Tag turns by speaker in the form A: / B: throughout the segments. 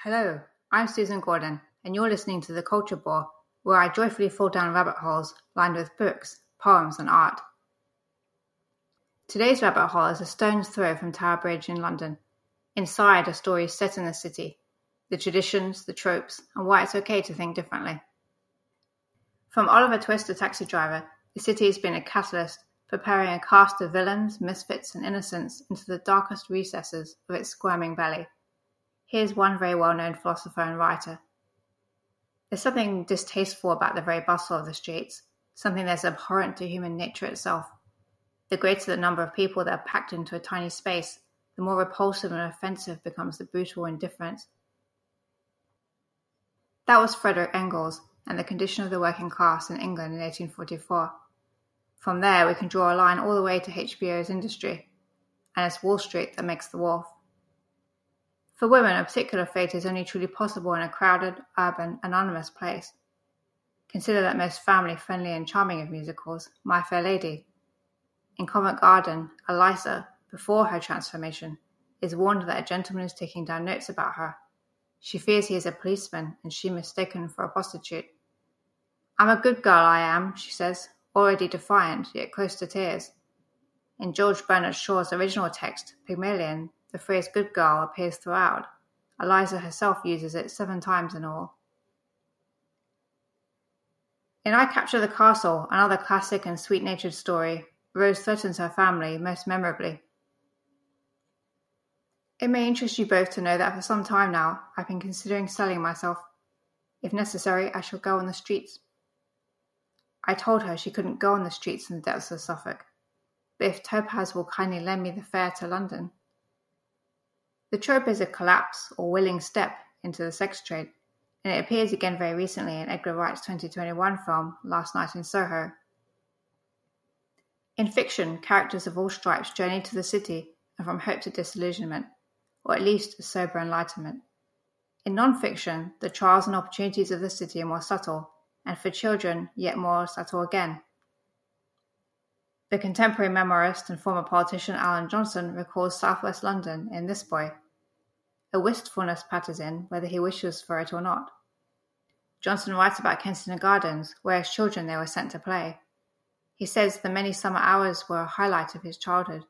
A: Hello, I'm Susan Gordon, and you're listening to The Culture Boar, where I joyfully fall down rabbit holes lined with books, poems, and art. Today's rabbit hole is a stone's throw from Tower Bridge in London. Inside are stories set in the city, the traditions, the tropes, and why it's okay to think differently. From Oliver Twist, a taxi driver, the city has been a catalyst, preparing a cast of villains, misfits, and innocents into the darkest recesses of its squirming belly. Here's one very well known philosopher and writer. There's something distasteful about the very bustle of the streets, something that's abhorrent to human nature itself. The greater the number of people that are packed into a tiny space, the more repulsive and offensive becomes the brutal indifference. That was Frederick Engels and the condition of the working class in England in 1844. From there, we can draw a line all the way to HBO's industry, and it's Wall Street that makes the wharf. For women, a particular fate is only truly possible in a crowded, urban, anonymous place. Consider that most family friendly and charming of musicals, My Fair Lady. In Covent Garden, Eliza, before her transformation, is warned that a gentleman is taking down notes about her. She fears he is a policeman and she mistaken for a prostitute. I'm a good girl, I am, she says, already defiant, yet close to tears. In George Bernard Shaw's original text, Pygmalion, the phrase good girl appears throughout. Eliza herself uses it seven times in all. In I Capture the Castle, another classic and sweet natured story, Rose threatens her family most memorably. It may interest you both to know that for some time now I've been considering selling myself. If necessary, I shall go on the streets. I told her she couldn't go on the streets in the depths of Suffolk, but if Topaz will kindly lend me the fare to London, the trope is a collapse or willing step into the sex trade, and it appears again very recently in Edgar Wright's 2021 film Last Night in Soho. In fiction, characters of all stripes journey to the city and from hope to disillusionment, or at least a sober enlightenment. In non-fiction, the trials and opportunities of the city are more subtle, and for children, yet more subtle again. The contemporary memoirist and former politician Alan Johnson recalls southwest London in This Boy. A wistfulness patters in whether he wishes for it or not. Johnson writes about Kensington Gardens, where as children they were sent to play. He says the many summer hours were a highlight of his childhood.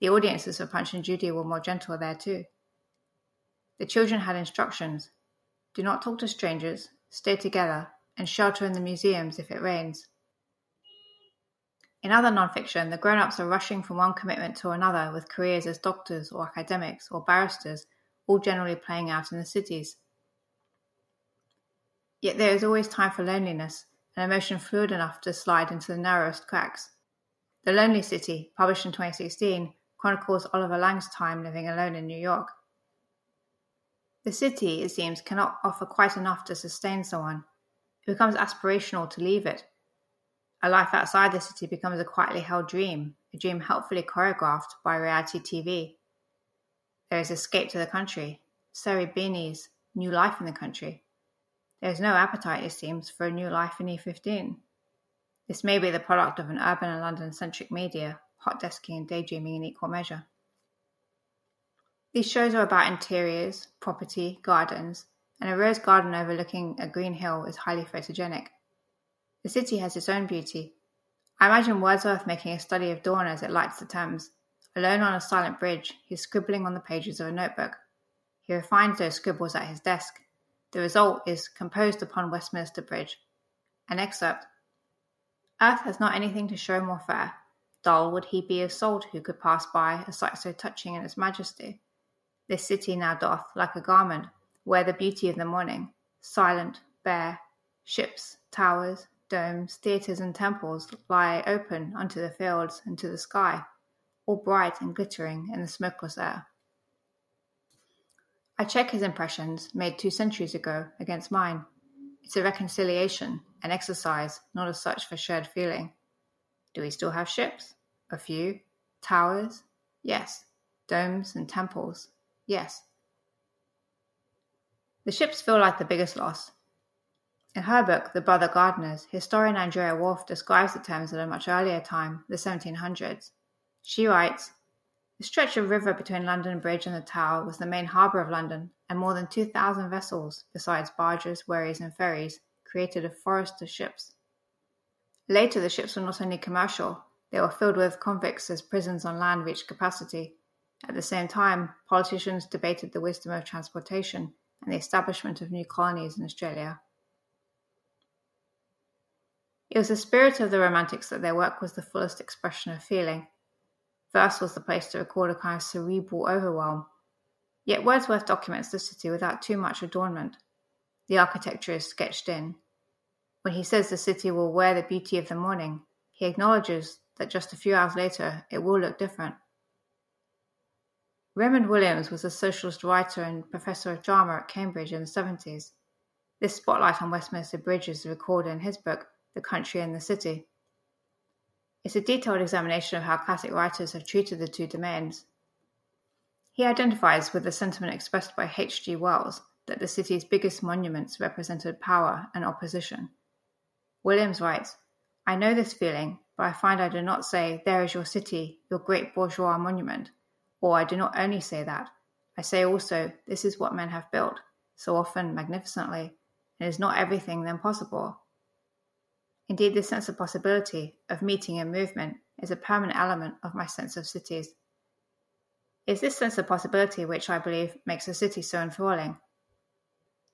A: The audiences for Punch and Judy were more gentle there too. The children had instructions do not talk to strangers, stay together, and shelter in the museums if it rains. In other nonfiction, the grown ups are rushing from one commitment to another with careers as doctors or academics or barristers, all generally playing out in the cities. Yet there is always time for loneliness, an emotion fluid enough to slide into the narrowest cracks. The Lonely City, published in 2016, chronicles Olivia Laing's time living alone in New York. The city, it seems, cannot offer quite enough to sustain someone. It becomes aspirational to leave it a life outside the city becomes a quietly held dream, a dream helpfully choreographed by reality TV. There is escape to the country, Sarah Beeny's new life in the country. There is no appetite, it seems, for a new life in E15. This may be the product of an urban and London centric media, hot desking and daydreaming in equal measure. These shows are about interiors, property, gardens, and a rose garden overlooking a green hill is highly photogenic. The city has its own beauty. I imagine Wordsworth making a study of dawn as it lights the Thames. Alone on a silent bridge, he's scribbling on the pages of a notebook. He refines those scribbles at his desk. The result is composed upon Westminster Bridge. An excerpt. Earth has not anything to show more fair. Dull would he be of soul who could pass by a sight so touching in its majesty. This city now doth, like a garment, wear the beauty of the morning, silent, bare, ships, towers, domes, theatres, and temples lie open unto the fields and to the sky, all bright and glittering in the smokeless air. I check his impressions, made two centuries ago, against mine. It's a reconciliation, an exercise, not a search for shared feeling. Do we still have ships? A few. Towers? Yes. Domes and temples? Yes. The ships feel like the biggest loss, in her book, The Brother Gardeners, historian Andrea Wulf describes the Thames at a much earlier time, the 1700s. She writes, The stretch of river between London Bridge and the Tower was the main harbour of London, and more than 2,000 vessels, besides barges, wherries, and ferries, created a forest of ships. Later, the ships were not only commercial, they were filled with convicts as prisons on land reached capacity. At the same time, politicians debated the wisdom of transportation and the establishment of new colonies in Australia. It was the spirit of the Romantics that their work was the fullest expression of feeling. Verse was the place to record a kind of cerebral overwhelm. Yet Wordsworth documents the city without too much adornment. The architecture is sketched in. When he says the city will wear the beauty of the morning, he acknowledges that just a few hours later it will look different. Raymond Williams was a socialist writer and professor of drama at Cambridge in the 70s. This spotlight on Westminster Bridge is recorded in his book, The Country and the City. It's a detailed examination of how classic writers have treated the two domains. He identifies with the sentiment expressed by H. G. Wells that the city's biggest monuments represented power and opposition. Williams writes, I know this feeling, but I find I do not say, There is your city, your great bourgeois monument. Or I do not only say that, I say also, This is what men have built, so often magnificently, and is not everything then possible? Indeed, this sense of possibility, of meeting and movement, is a permanent element of my sense of cities. It is this sense of possibility which I believe makes a city so enthralling.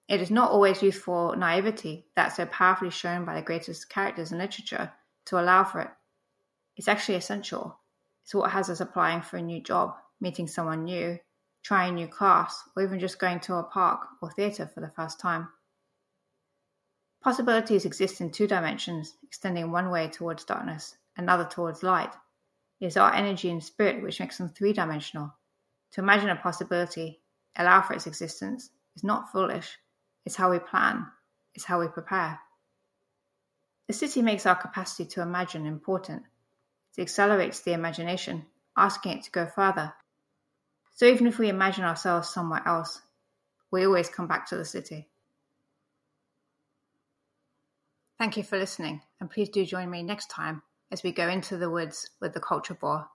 A: It is not always youthful naivety that's so powerfully shown by the greatest characters in literature to allow for it. It's actually essential. It's what has us applying for a new job, meeting someone new, trying a new class, or even just going to a park or theatre for the first time. Possibilities exist in two dimensions, extending one way towards darkness, another towards light. It is our energy and spirit which makes them three dimensional. To imagine a possibility, allow for its existence, is not foolish. It's how we plan, it's how we prepare. The city makes our capacity to imagine important. It accelerates the imagination, asking it to go further. So even if we imagine ourselves somewhere else, we always come back to the city. Thank you for listening, and please do join me next time as we go into the woods with the culture boar.